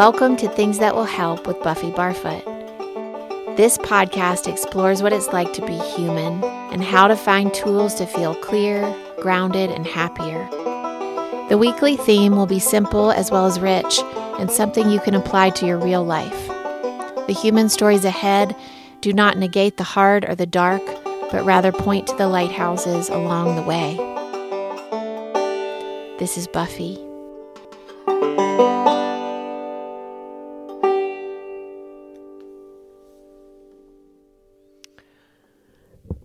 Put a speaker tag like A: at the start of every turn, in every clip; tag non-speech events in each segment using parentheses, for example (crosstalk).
A: Welcome to Things That Will Help with Buffy Barfoot. This podcast explores what it's like to be human and how to find tools to feel clear, grounded, and happier. The weekly theme will be simple as well as rich and something you can apply to your real life. The human stories ahead do not negate the hard or the dark, but rather point to the lighthouses along the way. This is Buffy.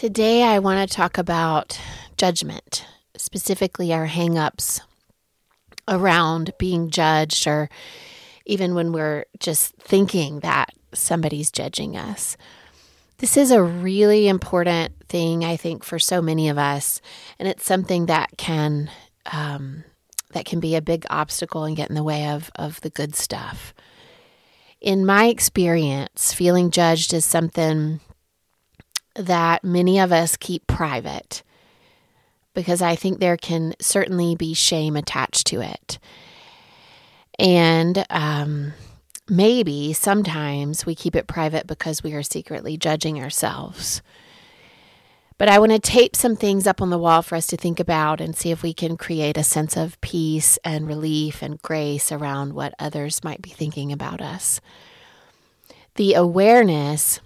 A: Today, I want to talk about judgment, specifically our hangups around being judged, or even when we're just thinking that somebody's judging us. This is a really important thing, I think, for so many of us, and it's something that can um, that can be a big obstacle and get in the way of of the good stuff. In my experience, feeling judged is something that many of us keep private because I think there can certainly be shame attached to it. And um, maybe sometimes we keep it private because we are secretly judging ourselves. But I want to tape some things up on the wall for us to think about and see if we can create a sense of peace and relief and grace around what others might be thinking about us. The awareness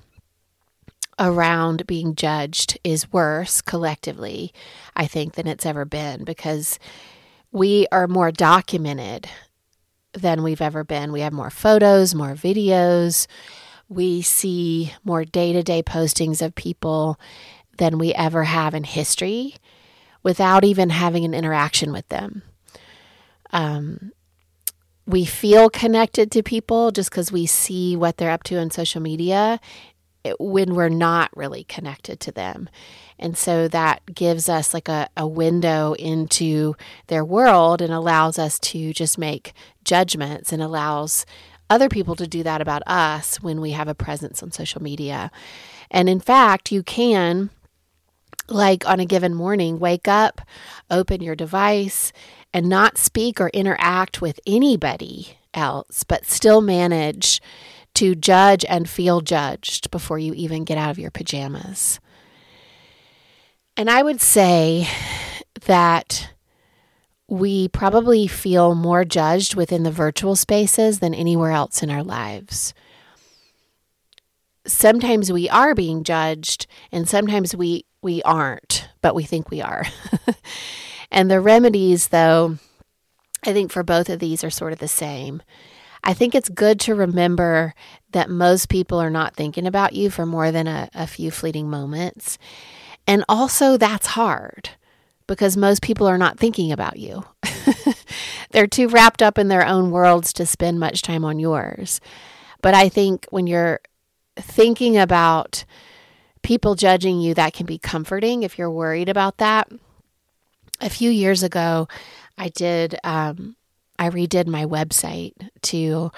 A: around being judged is worse collectively, I think, than it's ever been because we are more documented than we've ever been. We have more photos, more videos. We see more day to day postings of people than we ever have in history without even having an interaction with them. Um, we feel connected to people just because we see what they're up to on social media when we're not really connected to them. And so that gives us like a, a window into their world and allows us to just make judgments and allows other people to do that about us when we have a presence on social media. And in fact, you can, like on a given morning, wake up, open your device, and not speak or interact with anybody else, but still manage to judge and feel judged before you even get out of your pajamas. And I would say that we probably feel more judged within the virtual spaces than anywhere else in our lives. Sometimes we are being judged and sometimes we we aren't, but we think we are. (laughs) and the remedies though I think for both of these are sort of the same. I think it's good to remember that most people are not thinking about you for more than a, a few fleeting moments. And also, that's hard because most people are not thinking about you. (laughs) They're too wrapped up in their own worlds to spend much time on yours. But I think when you're thinking about people judging you, that can be comforting if you're worried about that. A few years ago, I did um, I redid my website to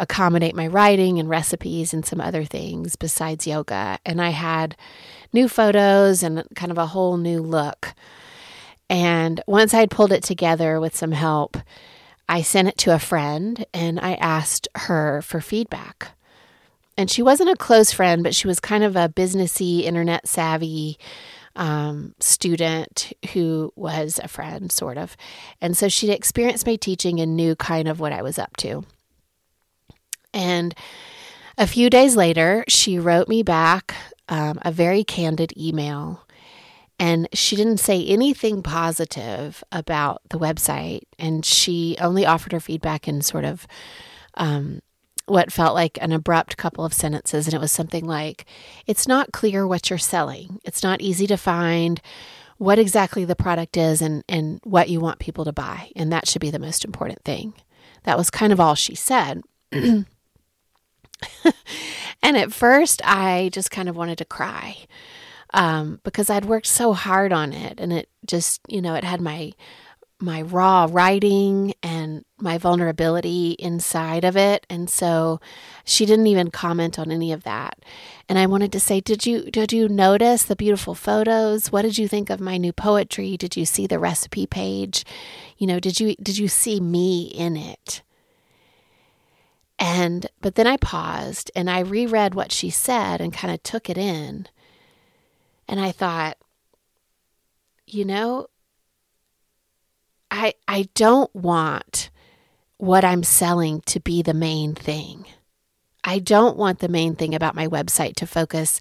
A: accommodate my writing and recipes and some other things besides yoga. And I had new photos and kind of a whole new look. And once I'd pulled it together with some help, I sent it to a friend and I asked her for feedback. And she wasn't a close friend, but she was kind of a businessy, internet savvy um, student who was a friend, sort of. And so she'd experienced my teaching and knew kind of what I was up to. And a few days later, she wrote me back um, a very candid email. And she didn't say anything positive about the website. And she only offered her feedback in sort of um, what felt like an abrupt couple of sentences. And it was something like, It's not clear what you're selling. It's not easy to find what exactly the product is and, and what you want people to buy. And that should be the most important thing. That was kind of all she said. (clears throat) and at first, I just kind of wanted to cry um, because I'd worked so hard on it. And it just, you know, it had my my raw writing and my vulnerability inside of it. And so she didn't even comment on any of that. And i wanted to say did you did you notice the beautiful photos? What did you think of my new poetry? Did you see the recipe page? You know did you did you see me in it? And, but then I paused and I reread what she said and kind of took it in. And I thought, you know, I, I don't want what I'm selling to be the main thing. I don't want the main thing about my website to focus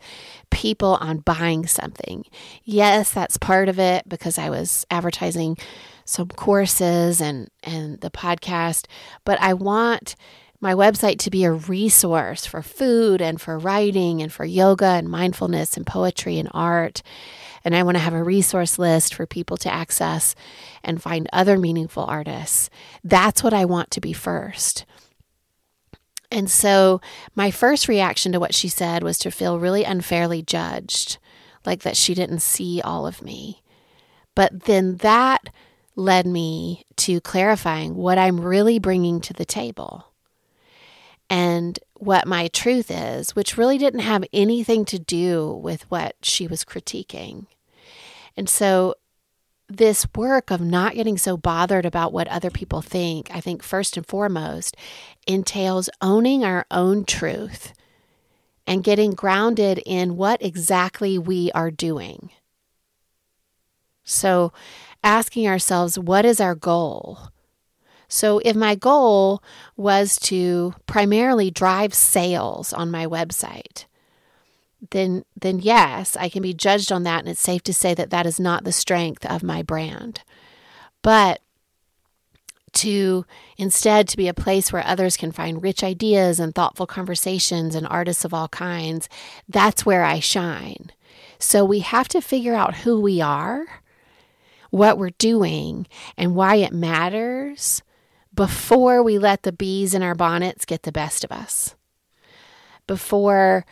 A: people on buying something. Yes, that's part of it because I was advertising some courses and and the podcast, but I want my website to be a resource for food and for writing and for yoga and mindfulness and poetry and art. And I want to have a resource list for people to access and find other meaningful artists. That's what I want to be first. And so my first reaction to what she said was to feel really unfairly judged, like that she didn't see all of me. But then that led me to clarifying what I'm really bringing to the table and what my truth is, which really didn't have anything to do with what she was critiquing. And so this work of not getting so bothered about what other people think, I think first and foremost entails owning our own truth and getting grounded in what exactly we are doing. So, asking ourselves, what is our goal? So, if my goal was to primarily drive sales on my website, then then yes, I can be judged on that and it's safe to say that that is not the strength of my brand. But to instead to be a place where others can find rich ideas and thoughtful conversations and artists of all kinds, that's where I shine. So we have to figure out who we are, what we're doing, and why it matters before we let the bees in our bonnets get the best of us. Before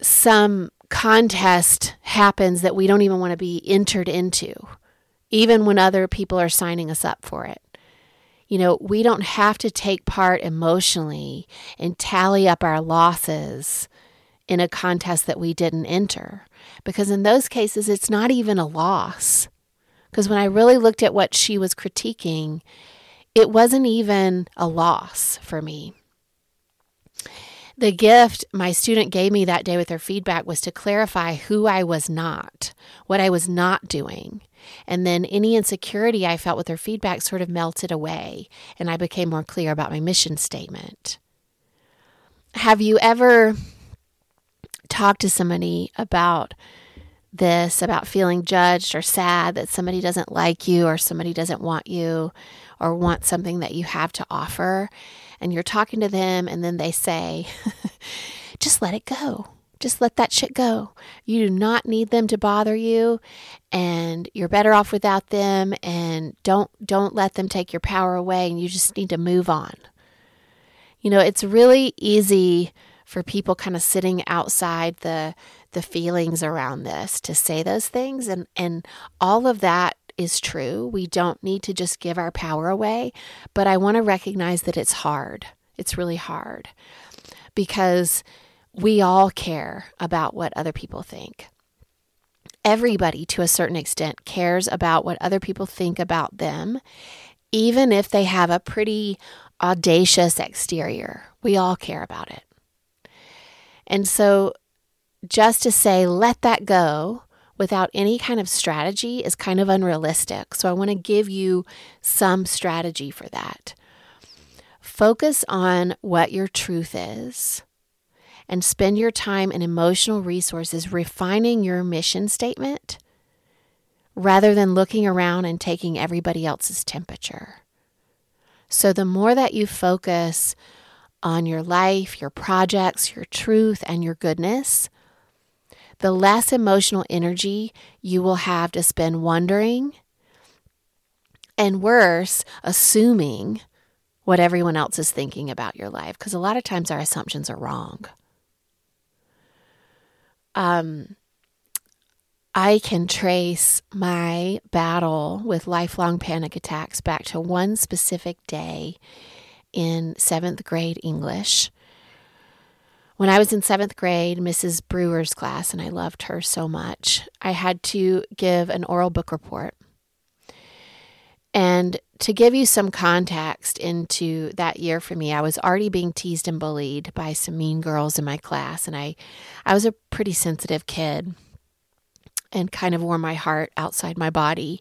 A: some contest happens that we don't even want to be entered into, even when other people are signing us up for it. You know, we don't have to take part emotionally and tally up our losses in a contest that we didn't enter. Because in those cases, it's not even a loss. Because when I really looked at what she was critiquing, it wasn't even a loss for me. The gift my student gave me that day with her feedback was to clarify who I was not, what I was not doing. And then any insecurity I felt with her feedback sort of melted away, and I became more clear about my mission statement. Have you ever talked to somebody about this, about feeling judged or sad that somebody doesn't like you or somebody doesn't want you or want something that you have to offer? and you're talking to them, and then they say, (laughs) just let it go. Just let that shit go. You do not need them to bother you and you're better off without them and don't don't let them take your power away and you just need to move on. You know, it's really easy for people kind of sitting outside the the feelings around this to say those things and and all of that is true. We don't need to just give our power away, but I want to recognize that it's hard. It's really hard because we all care about what other people think. Everybody, to a certain extent, cares about what other people think about them, even if they have a pretty audacious exterior. We all care about it. And so, just to say, let that go without any kind of strategy is kind of unrealistic. So I want to give you some strategy for that. Focus on what your truth is and spend your time and emotional resources refining your mission statement rather than looking around and taking everybody else's temperature. So, the more that you focus on your life, your projects, your truth, and your goodness, the less emotional energy you will have to spend wondering and worse, assuming what everyone else is thinking about your life. Because a lot of times our assumptions are wrong. Um, I can trace my battle with lifelong panic attacks back to one specific day in seventh grade English when I was in seventh grade, Mrs. Brewer's class, and I loved her so much, I had to give an oral book report. And to give you some context into that year for me, I was already being teased and bullied by some mean girls in my class, and I, I was a pretty sensitive kid and kind of wore my heart outside my body.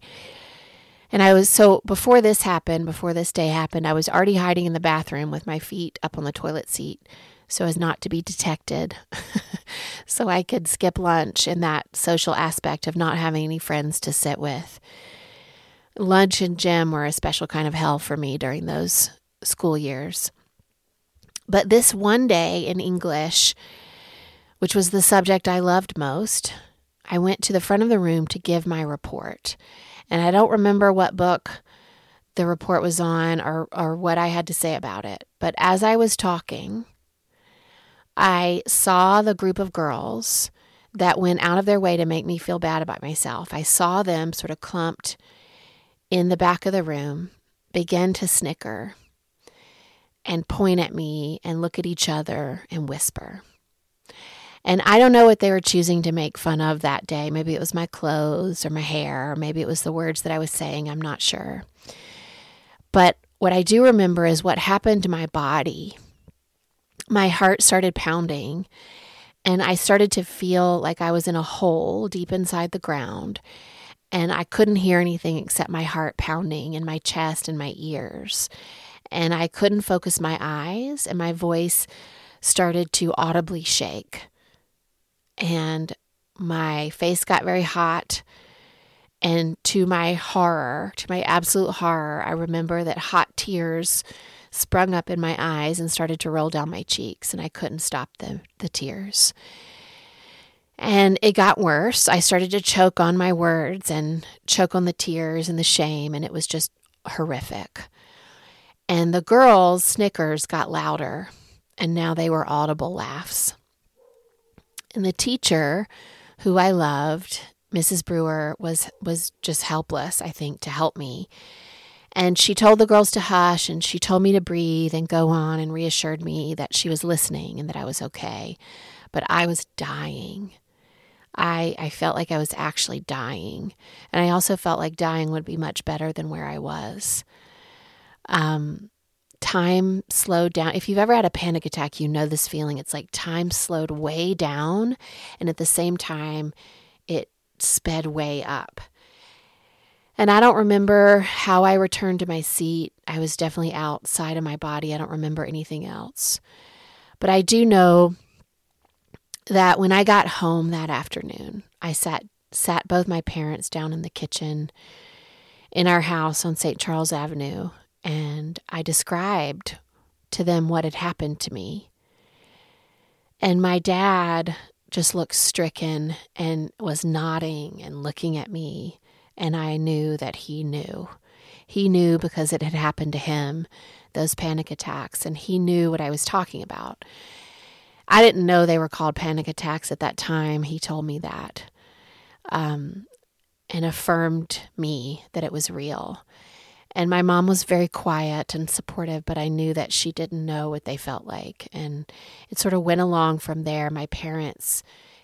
A: And I was so before this happened, before this day happened, I was already hiding in the bathroom with my feet up on the toilet seat so as not to be detected. (laughs) so I could skip lunch in that social aspect of not having any friends to sit with. Lunch and gym were a special kind of hell for me during those school years. But this one day in English, which was the subject I loved most, I went to the front of the room to give my report. And I don't remember what book the report was on or, or what I had to say about it. But as I was talking, I saw the group of girls that went out of their way to make me feel bad about myself. I saw them sort of clumped in the back of the room, begin to snicker and point at me and look at each other and whisper. And I don't know what they were choosing to make fun of that day. Maybe it was my clothes or my hair, or maybe it was the words that I was saying. I'm not sure. But what I do remember is what happened to my body. My heart started pounding, and I started to feel like I was in a hole deep inside the ground. And I couldn't hear anything except my heart pounding in my chest and my ears. And I couldn't focus my eyes, and my voice started to audibly shake and my face got very hot. And to my horror, to my absolute horror, I remember that hot tears sprung up in my eyes and started to roll down my cheeks, and I couldn't stop the, the tears. And it got worse. I started to choke on my words and choke on the tears and the shame, and it was just horrific. And the girls' snickers got louder, and now they were audible laughs. And the teacher, who I loved, Mrs. Brewer, was was just helpless, I think, to help me. And she told the girls to hush and she told me to breathe and go on and reassured me that she was listening and that I was okay. But I was dying. I, I felt like I was actually dying. And I also felt like dying would be much better than where I was. Um, time slowed down. If you've ever had a panic attack, you know this feeling. It's like time slowed way down, and at the same time, it sped way up. And I don't remember how I returned to my seat. I was definitely outside of my body. I don't remember anything else. But I do know that when I got home that afternoon, I sat sat both my parents down in the kitchen in our house on St. Charles Avenue and I described to them what had happened to me. And my dad just looked stricken and was nodding and looking at me. And I knew that he knew. He knew because it had happened to him, those panic attacks, and he knew what I was talking about. I didn't know they were called panic attacks at that time. He told me that um, and affirmed me that it was real. And my mom was very quiet and supportive, but I knew that she didn't know what they felt like. And it sort of went along from there. My parents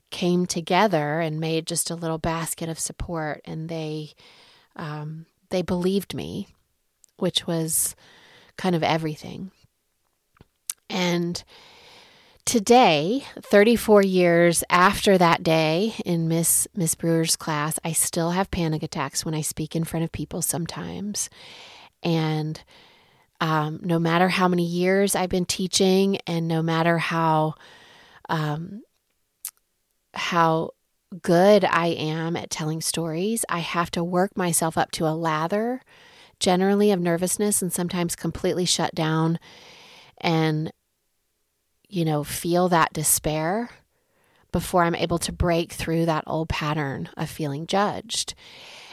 A: came together and made just a little basket of support, and they um, they believed me, which was kind of everything. And today, 34 years after that day in Miss Miss Brewer's class, I still have panic attacks when I speak in front of people sometimes. And um, no matter how many years I've been teaching, and no matter how um, how good I am at telling stories, I have to work myself up to a lather, generally of nervousness, and sometimes completely shut down and you know, feel that despair before I'm able to break through that old pattern of feeling judged.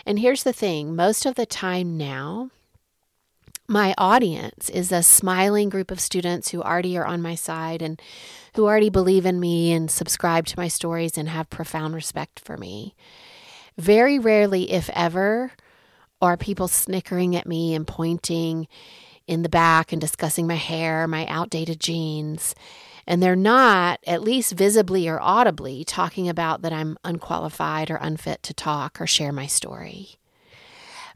A: And here's the thing most of the time now, my audience is a smiling group of students who already are on my side and who already believe in me and subscribe to my stories and have profound respect for me. Very rarely, if ever, are people snickering at me and pointing in the back and discussing my hair, my outdated jeans. And they're not, at least visibly or audibly, talking about that I'm unqualified or unfit to talk or share my story.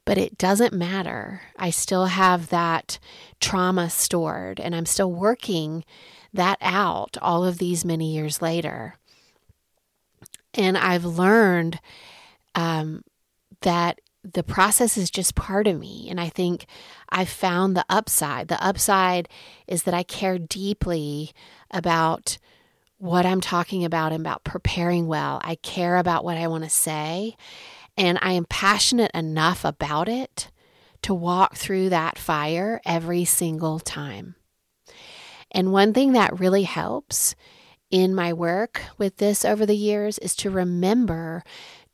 A: But it doesn't matter. I still have that trauma stored and I'm still working that out all of these many years later. And I've learned um, that the process is just part of me. And I think I found the upside. The upside is that I care deeply about what I'm talking about and about preparing well. I care about what I want to say. And I am passionate enough about it to walk through that fire every single time. And one thing that really helps in my work with this over the years is to remember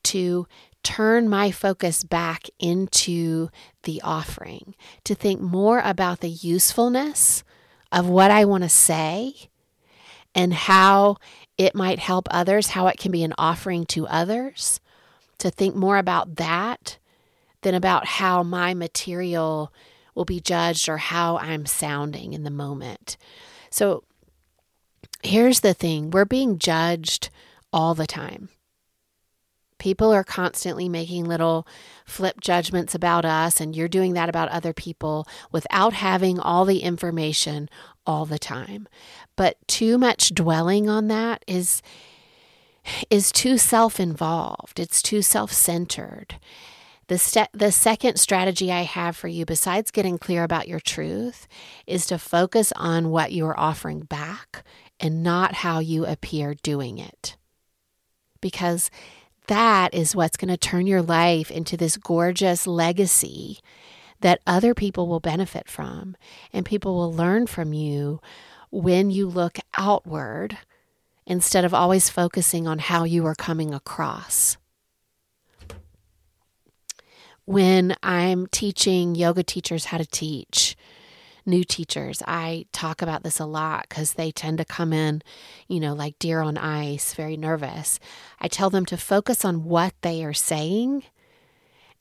A: to turn my focus back into the offering, to think more about the usefulness of what I want to say and how it might help others, how it can be an offering to others, to think more about that than about how my material will be judged or how I'm sounding in the moment. So here's the thing we're being judged all the time. People are constantly making little flip judgments about us, and you're doing that about other people without having all the information all the time. But too much dwelling on that is is too self-involved. It's too self-centered. The, st- the second strategy I have for you, besides getting clear about your truth, is to focus on what you're offering back and not how you appear doing it. Because that is what's going to turn your life into this gorgeous legacy that other people will benefit from. And people will learn from you when you look outward instead of always focusing on how you are coming across. When I'm teaching yoga teachers how to teach, new teachers, I talk about this a lot because they tend to come in, you know, like deer on ice, very nervous. I tell them to focus on what they are saying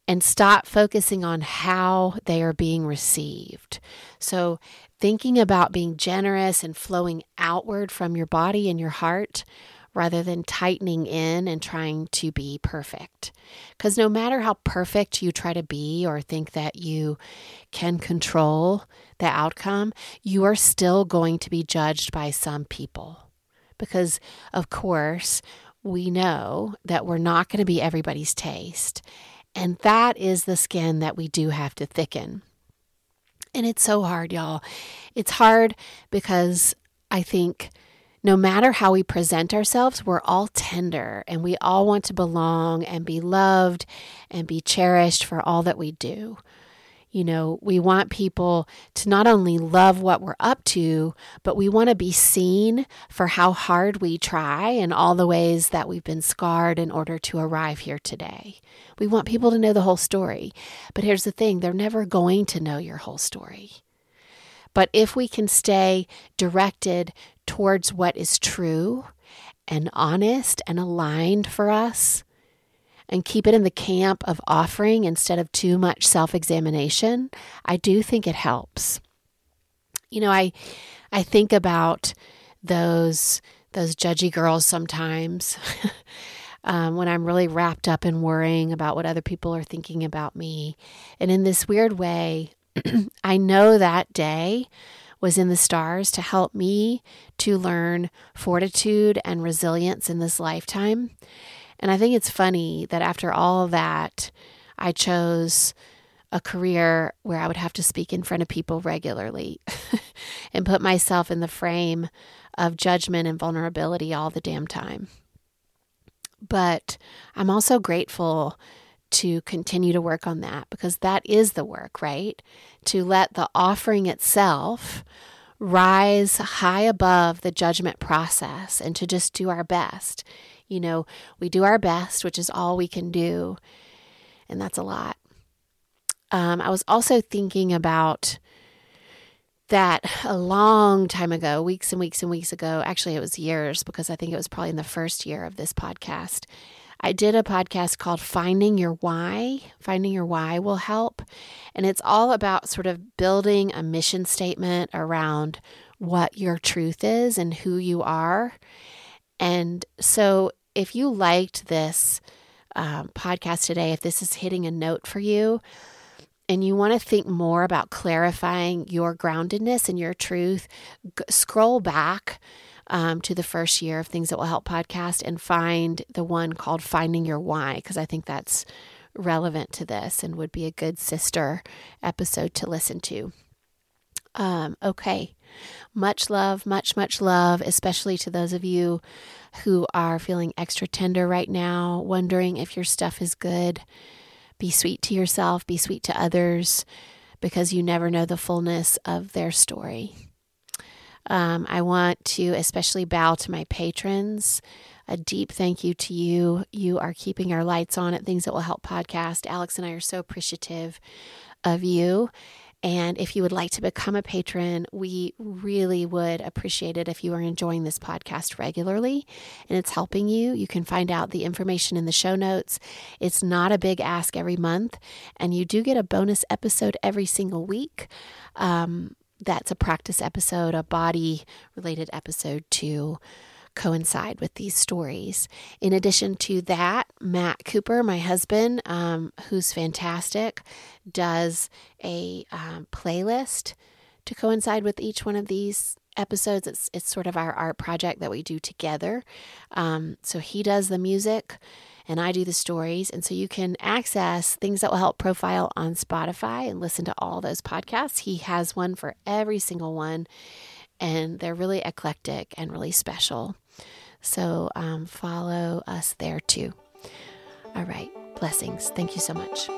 A: and stop focusing on how they are being received. So, thinking about being generous and flowing outward from your body and your heart rather than tightening in and trying to be perfect. Because no matter how perfect you try to be or think that you can control the outcome, you are still going to be judged by some people. Because, of course, we know that we're not going to be everybody's taste. And that is the skin that we do have to thicken. And it's so hard, y'all. It's hard because I think no matter how we present ourselves, we're all tender and we all want to belong and be loved and be cherished for all that we do. You know, we want people to not only love what we're up to, but we want to be seen for how hard we try and all the ways that we've been scarred in order to arrive here today. We want people to know the whole story. But here's the thing they're never going to know your whole story. But if we can stay directed towards what is true and honest and aligned for us, and keep it in the camp of offering instead of too much self examination, I do think it helps. You know, I I think about those those judgy girls sometimes (laughs) um, when I'm really wrapped up in worrying about what other people are thinking about me, and in this weird way, (clears throat) I know that day was in the stars to help me to learn fortitude and resilience in this lifetime. And I think it's funny that after all that, I chose a career where I would have to speak in front of people regularly (laughs) and put myself in the frame of judgment and vulnerability all the damn time. But I'm also grateful to continue to work on that because that is the work, right? To let the offering itself rise high above the judgment process and to just do our best. You know, we do our best, which is all we can do, and that's a lot. Um, I was also thinking about that a long time ago, weeks and weeks and weeks ago. Actually, it was years because I think it was probably in the first year of this podcast. I did a podcast called Finding Your Why. Finding Your Why will help. And it's all about sort of building a mission statement around what your truth is and who you are. And so if you liked this um, podcast today, if this is hitting a note for you, and you want to think more about clarifying your groundedness and your truth, g- scroll back um, to the first year of Things That Will Help podcast and find the one called Finding Your Why, because I think that's relevant to this and would be a good sister episode to listen to. Um, okay. Much love, much, much love, especially to those of you who are feeling extra tender right now, wondering if your stuff is good. Be sweet to yourself, be sweet to others, because you never know the fullness of their story. Um, I want to especially bow to my patrons. A deep thank you to you. You are keeping our lights on at Things That Will Help podcast. Alex and I are so appreciative of you. And if you would like to become a patron, we really would appreciate it if you are enjoying this podcast regularly and it's helping you. You can find out the information in the show notes. It's not a big ask every month, and you do get a bonus episode every single week. Um, that's a practice episode, a body related episode to coincide with these stories. In addition to that, Matt Cooper, my husband, um, who's fantastic, does a um, playlist to coincide with each one of these episodes. It's it's sort of our art project that we do together. Um, so he does the music and I do the stories. And so you can access things that will help profile on Spotify and listen to all those podcasts. He has one for every single one, and they're really eclectic and really special. So um, follow us there too. All right. Blessings. Thank you so much.